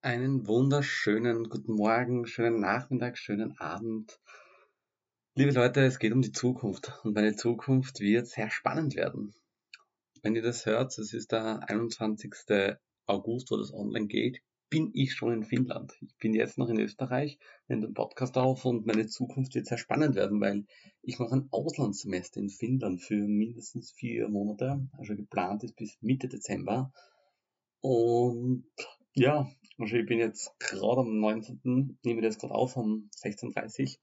Einen wunderschönen guten Morgen, schönen Nachmittag, schönen Abend. Liebe Leute, es geht um die Zukunft und meine Zukunft wird sehr spannend werden. Wenn ihr das hört, es ist der 21. August, wo das online geht, bin ich schon in Finnland. Ich bin jetzt noch in Österreich, nehme den Podcast auf und meine Zukunft wird sehr spannend werden, weil ich mache ein Auslandssemester in Finnland für mindestens vier Monate, also geplant ist bis Mitte Dezember. Und ja, ich bin jetzt gerade am 19. nehme das gerade auf um 16.30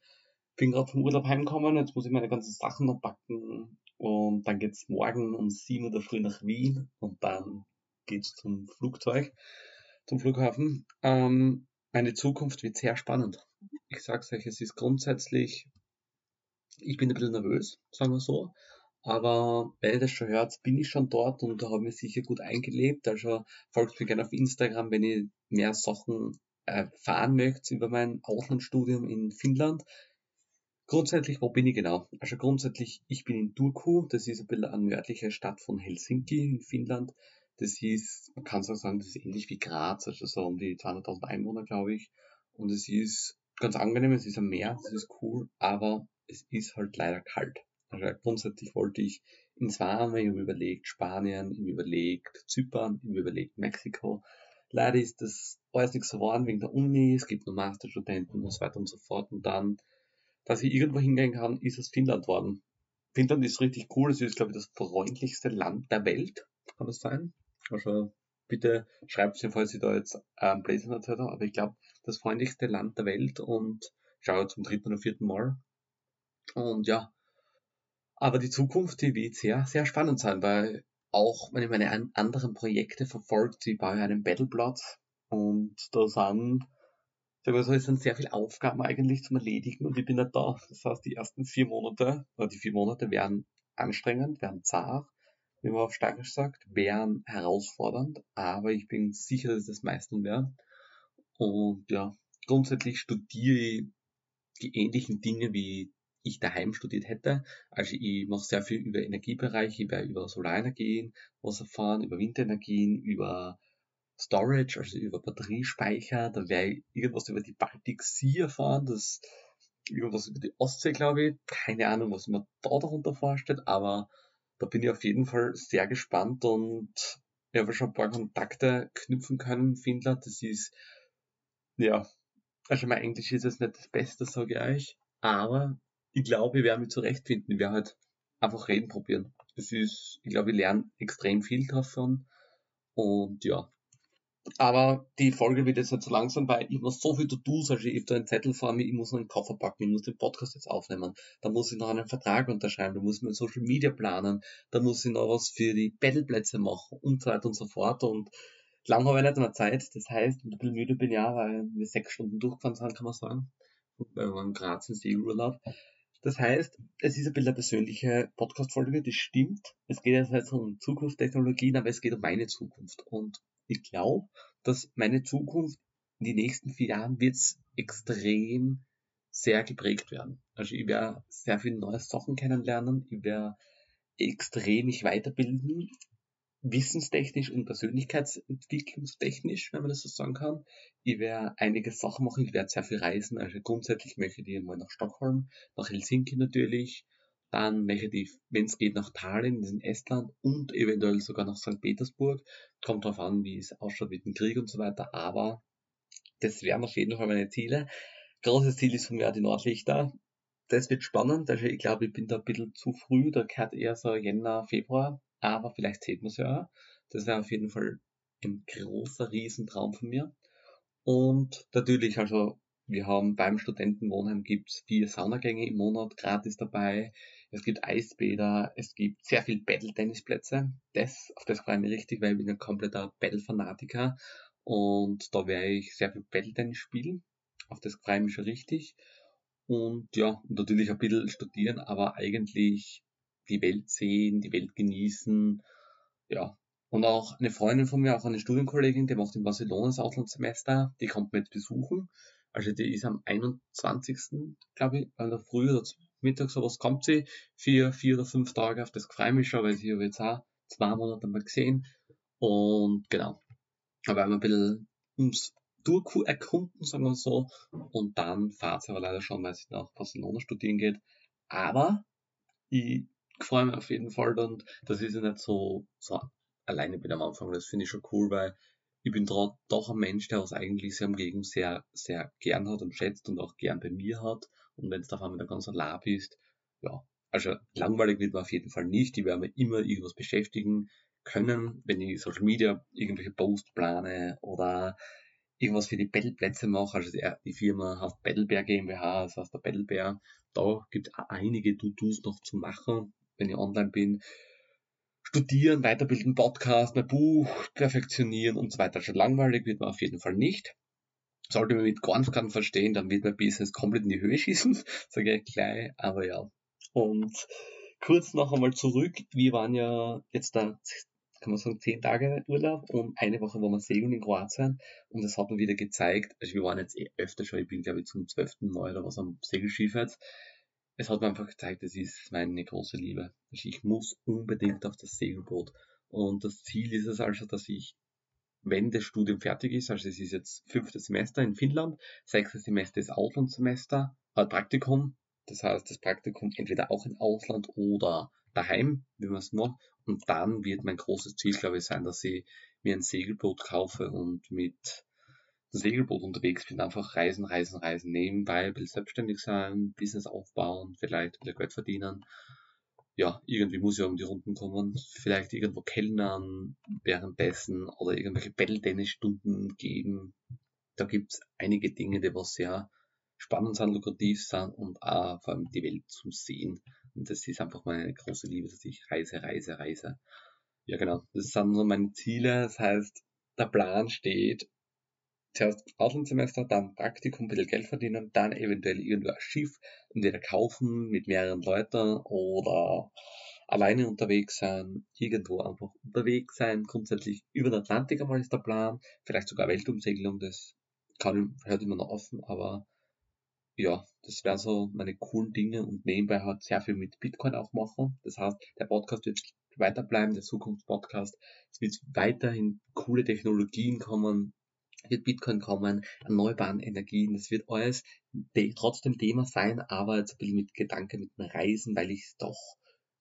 Bin gerade vom Urlaub heimgekommen, jetzt muss ich meine ganzen Sachen noch packen und dann geht's morgen um 7 Uhr Früh nach Wien und dann geht's zum Flugzeug, zum Flughafen. Ähm, meine Zukunft wird sehr spannend. Ich sag's euch, es ist grundsätzlich, ich bin ein bisschen nervös, sagen wir so. Aber wenn ihr das schon hört, bin ich schon dort und da habe ich mich sicher gut eingelebt. Also folgt mir gerne auf Instagram, wenn ihr mehr Sachen erfahren möchtet über mein Auslandsstudium in Finnland. Grundsätzlich, wo bin ich genau? Also grundsätzlich, ich bin in Turku, das ist ein bisschen eine nördliche Stadt von Helsinki in Finnland. Das ist, man kann so sagen, das ist ähnlich wie Graz, also so um die 200.000 Einwohner, glaube ich. Und es ist ganz angenehm, es ist am Meer, das ist cool, aber es ist halt leider kalt. Also grundsätzlich wollte ich ins Warme, ich habe überlegt Spanien, ich habe überlegt Zypern, ich habe überlegt Mexiko. Leider ist das alles nichts geworden wegen der Uni, es gibt nur Masterstudenten und so weiter und so fort. Und dann, dass ich irgendwo hingehen kann, ist es Finnland worden. Finnland ist richtig cool, es ist, glaube ich, das freundlichste Land der Welt, kann das sein? Also bitte schreibt mir, falls ich da jetzt ähm, Blazing erzählt habe, aber ich glaube, das freundlichste Land der Welt und schaue zum dritten oder vierten Mal. Und ja, aber die Zukunft, die wird sehr, sehr spannend sein, weil auch wenn ich meine anderen Projekte verfolgt, ich baue einen Battleplatz und da sind, sagen wir so, es sind sehr viele Aufgaben eigentlich zum Erledigen und ich bin nicht da. Das heißt, die ersten vier Monate, oder die vier Monate werden anstrengend, werden zart, wie man auf Steirisch sagt, wären herausfordernd, aber ich bin sicher, dass ich das meistern werde. Und ja, grundsätzlich studiere ich die ähnlichen Dinge wie ich daheim studiert hätte. Also ich mache sehr viel über Energiebereiche, über, über Solarenergien was erfahren, über Windenergien, über Storage, also über Batteriespeicher. Da werde ich irgendwas über die Baltic Sea erfahren, das irgendwas über die Ostsee, glaube ich. Keine Ahnung, was man da darunter vorstellt, aber da bin ich auf jeden Fall sehr gespannt und ich habe schon ein paar Kontakte knüpfen können in Finnland. Das ist, ja, also mein Englisch ist jetzt nicht das Beste, sage ich euch, aber ich glaube, ich werde mich zurechtfinden. Ich werde halt einfach reden probieren. Das ist, ich glaube, ich lerne extrem viel davon. Und ja. Aber die Folge wird jetzt nicht so langsam, weil ich muss so viel To-Dos, also ich habe da einen Zettel vor mir, ich muss noch einen Koffer packen, ich muss den Podcast jetzt aufnehmen, da muss ich noch einen Vertrag unterschreiben, da muss ich mir Social Media planen, da muss ich noch was für die Battleplätze machen und so weiter und so fort und lang habe ich nicht mehr Zeit, das heißt, ein bisschen müde bin ich ja, weil wir sechs Stunden durchgefahren sind, kann man sagen, weil wir in Graz im Seeurlaub. Das heißt, es ist ein bisschen eine persönliche Podcast-Folge, das stimmt. Es geht jetzt nicht um Zukunftstechnologien, aber es geht um meine Zukunft. Und ich glaube, dass meine Zukunft in den nächsten vier Jahren wird extrem sehr geprägt werden. Also ich werde sehr viele neue Sachen kennenlernen, ich werde extrem mich weiterbilden, wissenstechnisch und persönlichkeitsentwicklungstechnisch, wenn man das so sagen kann. Ich werde einige Sachen machen, ich werde sehr viel reisen. Also grundsätzlich möchte ich mal nach Stockholm, nach Helsinki natürlich, dann möchte ich, wenn es geht, nach Tallinn, in Estland und eventuell sogar nach St. Petersburg. Kommt darauf an, wie es ausschaut mit dem Krieg und so weiter, aber das wären auf jeden Fall meine Ziele. Großes Ziel ist von mir die Nordlichter. Das wird spannend, also ich glaube, ich bin da ein bisschen zu früh, da gehört eher so Jänner, Februar aber vielleicht sieht man es ja. Das wäre auf jeden Fall ein großer Riesentraum von mir. Und natürlich, also wir haben beim Studentenwohnheim gibt's vier Saunagänge im Monat gratis dabei. Es gibt Eisbäder, es gibt sehr viel Battle-Tennisplätze. Das, auf das freue ich mich richtig, weil ich bin ein kompletter Battle-Fanatiker. Und da werde ich sehr viel Battle-Tennis spielen. Auf das freue ich mich schon richtig. Und ja, natürlich ein bisschen studieren, aber eigentlich die Welt sehen, die Welt genießen, ja. Und auch eine Freundin von mir, auch eine Studienkollegin, die macht in Barcelona das Auslandssemester, die kommt mir jetzt besuchen. Also die ist am 21. glaube ich, in der Früh oder Mittag sowas kommt sie, vier, vier oder fünf Tage auf das freue mich schon, weil sie habe jetzt auch zwei Monate mal gesehen. Und genau. Aber ein bisschen ums Turku erkunden, sagen wir so. Und dann fahrt es aber leider schon, weil sie nach Barcelona studieren geht. Aber ich freue mich auf jeden Fall und das ist ja nicht so, so alleine bin am Anfang. Das finde ich schon cool, weil ich bin doch ein Mensch, der was eigentlich seinem Umgebung sehr, sehr gern hat und schätzt und auch gern bei mir hat. Und wenn es da einmal ganz allein bist, ja, also langweilig wird man auf jeden Fall nicht. Ich werde mir immer irgendwas beschäftigen können, wenn ich Social Media irgendwelche Posts plane oder irgendwas für die Battleplätze mache. Also die, die Firma heißt Battlebear GmbH, das heißt der Battlebear. Da gibt es einige To-Dos noch zu machen, wenn ich online bin studieren, weiterbilden, Podcast, mein Buch perfektionieren und so weiter. Schon langweilig wird man auf jeden Fall nicht. Sollte man mit ganz verstehen, dann wird mein Business komplett in die Höhe schießen, sage ich gleich, aber ja. Und kurz noch einmal zurück, wir waren ja jetzt da, kann man sagen, zehn Tage Urlaub und eine Woche waren wir segeln in Kroatien und das hat mir wieder gezeigt, also wir waren jetzt eh öfter schon, ich bin glaube ich zum zwölften Mal oder was am Segelschiff jetzt es hat mir einfach gezeigt, es ist meine große Liebe. Also ich muss unbedingt auf das Segelboot. Und das Ziel ist es also, dass ich, wenn das Studium fertig ist, also es ist jetzt fünftes Semester in Finnland, sechstes Semester ist Auslandssemester, äh, Praktikum. Das heißt, das Praktikum entweder auch im Ausland oder daheim, wie man es macht. Und dann wird mein großes Ziel, glaube ich, sein, dass ich mir ein Segelboot kaufe und mit Segelboot unterwegs bin, einfach reisen, reisen, reisen, nebenbei bisschen selbstständig sein, Business aufbauen, vielleicht wieder Geld verdienen. Ja, irgendwie muss ja um die Runden kommen, vielleicht irgendwo kellnern währenddessen oder irgendwelche Battle-Tennis-Stunden geben. Da gibt's einige Dinge, die was sehr spannend sind, lukrativ sind und auch vor allem die Welt zum Sehen. Und das ist einfach meine große Liebe, dass ich reise, reise, reise. Ja, genau. Das sind so meine Ziele. Das heißt, der Plan steht, zuerst Auslandssemester, dann Praktikum, ein bisschen Geld verdienen, dann eventuell irgendwo ein Schiff entweder kaufen mit mehreren Leuten oder alleine unterwegs sein, irgendwo einfach unterwegs sein, grundsätzlich über den Atlantik einmal ist der Plan, vielleicht sogar Weltumsegelung, das kann, hört immer noch offen, aber ja, das wären so meine coolen Dinge und nebenbei halt sehr viel mit Bitcoin auch machen. Das heißt, der Podcast wird weiterbleiben, der Zukunftspodcast. Es wird weiterhin coole Technologien kommen, wird Bitcoin kommen, erneuerbaren Energien, das wird alles trotzdem Thema sein, aber jetzt ein bisschen mit Gedanke mit dem Reisen, weil ich doch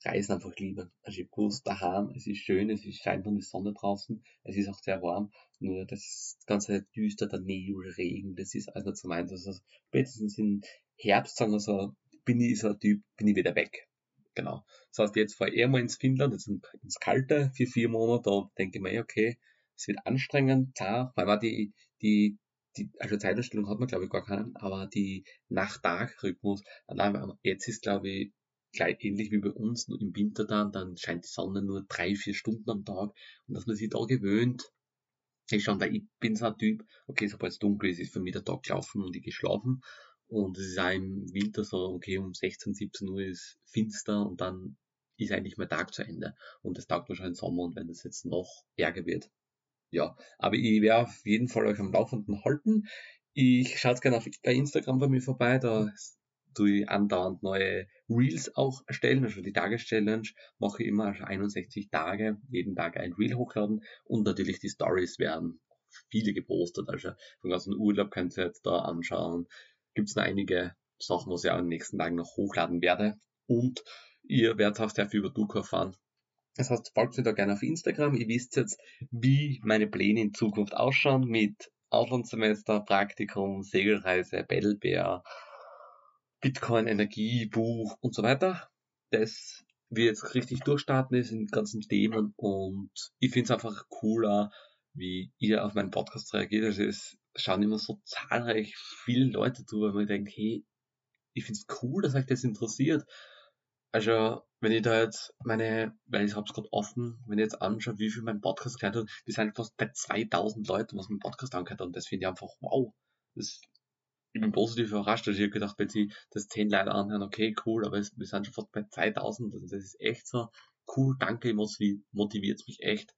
Reisen einfach liebe. Also ich gewusst daheim, es ist schön, es ist scheint von die Sonne draußen, es ist auch sehr warm, nur das ganze düster, der Nebel, Regen, das ist alles nicht so meins. Also spätestens im Herbst, sagen wir so, bin ich so ein Typ, bin ich wieder weg. Genau. Das heißt, jetzt fahre ich eher mal ins Finnland, jetzt ins Kalte, für vier Monate, da denke ich mir, okay, es wird anstrengend, klar, weil man die, die, die, also Zeitumstellung hat man glaube ich gar keinen, aber die Nacht-Tag-Rhythmus, jetzt ist glaube ich gleich ähnlich wie bei uns, nur im Winter dann, dann scheint die Sonne nur drei, vier Stunden am Tag und dass man sich da gewöhnt, ist schon, weil ich bin so ein Typ, okay, sobald es dunkel ist, ist für mich der Tag gelaufen und ich geschlafen. Und es ist auch im Winter so, okay, um 16, 17 Uhr ist finster und dann ist eigentlich mein Tag zu Ende. Und das taugt wahrscheinlich Sommer und wenn das jetzt noch ärger wird, ja, aber ich werde auf jeden Fall euch am Laufenden halten. Ich schaut gerne auf, bei Instagram bei mir vorbei, da tue ich andauernd neue Reels auch erstellen, also die Tageschallenge mache ich immer, also 61 Tage, jeden Tag ein Reel hochladen und natürlich die Stories werden viele gepostet, also vom ganzen Urlaub könnt ihr jetzt da anschauen. Gibt es noch einige Sachen, was ich auch in den nächsten Tagen noch hochladen werde und ihr werdet auch sehr viel über Duco erfahren. Das heißt, folgt mir da gerne auf Instagram. Ihr wisst jetzt, wie meine Pläne in Zukunft ausschauen mit Auslandssemester, Praktikum, Segelreise, Battlebär, Bitcoin, Energie, Buch und so weiter. Das wir jetzt richtig durchstarten ist in ganzen Themen und ich finde es einfach cooler, wie ihr auf meinen Podcast reagiert. Also es schauen immer so zahlreich viele Leute zu, weil man denkt, hey, ich finde es cool, dass euch das interessiert. Also, wenn ich da jetzt meine, weil ich hab's gerade offen, wenn ich jetzt anschaue, wie viel mein Podcast gehört hat, die sind fast bei 2000 Leuten, was mein Podcast angehört hat, und das finde ich einfach wow. Das, ich bin positiv überrascht, also ich habe gedacht, wenn sie das 10 Leute anhören, okay, cool, aber es, wir sind schon fast bei 2000, und das ist echt so cool, danke, motiviert mich echt.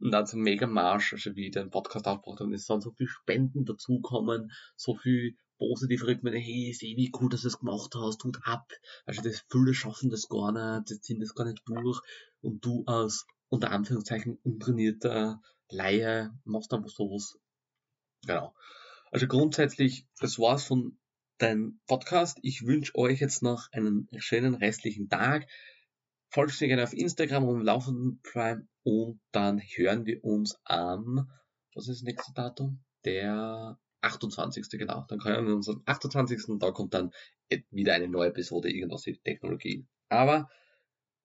Und dann so mega Marsch, also wie ich den Podcast aufgebracht habe, es sind so viele Spenden dazukommen, so viel positive Rückmeldung, hey, ich sehe, wie cool, dass du es gemacht hast, tut ab. Also das viele schaffen das gar nicht, die ziehen das gar nicht durch. Und du als unter Anführungszeichen untrainierter Laie machst einfach sowas. Genau. Also grundsätzlich, das war's von deinem Podcast. Ich wünsche euch jetzt noch einen schönen restlichen Tag. Folgt mir gerne auf Instagram um Laufenden Prime und dann hören wir uns am, was ist das nächste Datum? Der 28. genau. Dann können wir uns am 28. Da kommt dann wieder eine neue Episode, irgendwas mit Technologie. Aber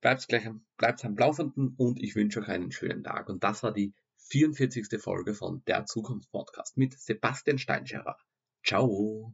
bleibt gleich, bleibt am Laufenden und ich wünsche euch einen schönen Tag. Und das war die 44. Folge von der Zukunft Podcast mit Sebastian Steinscherer. Ciao!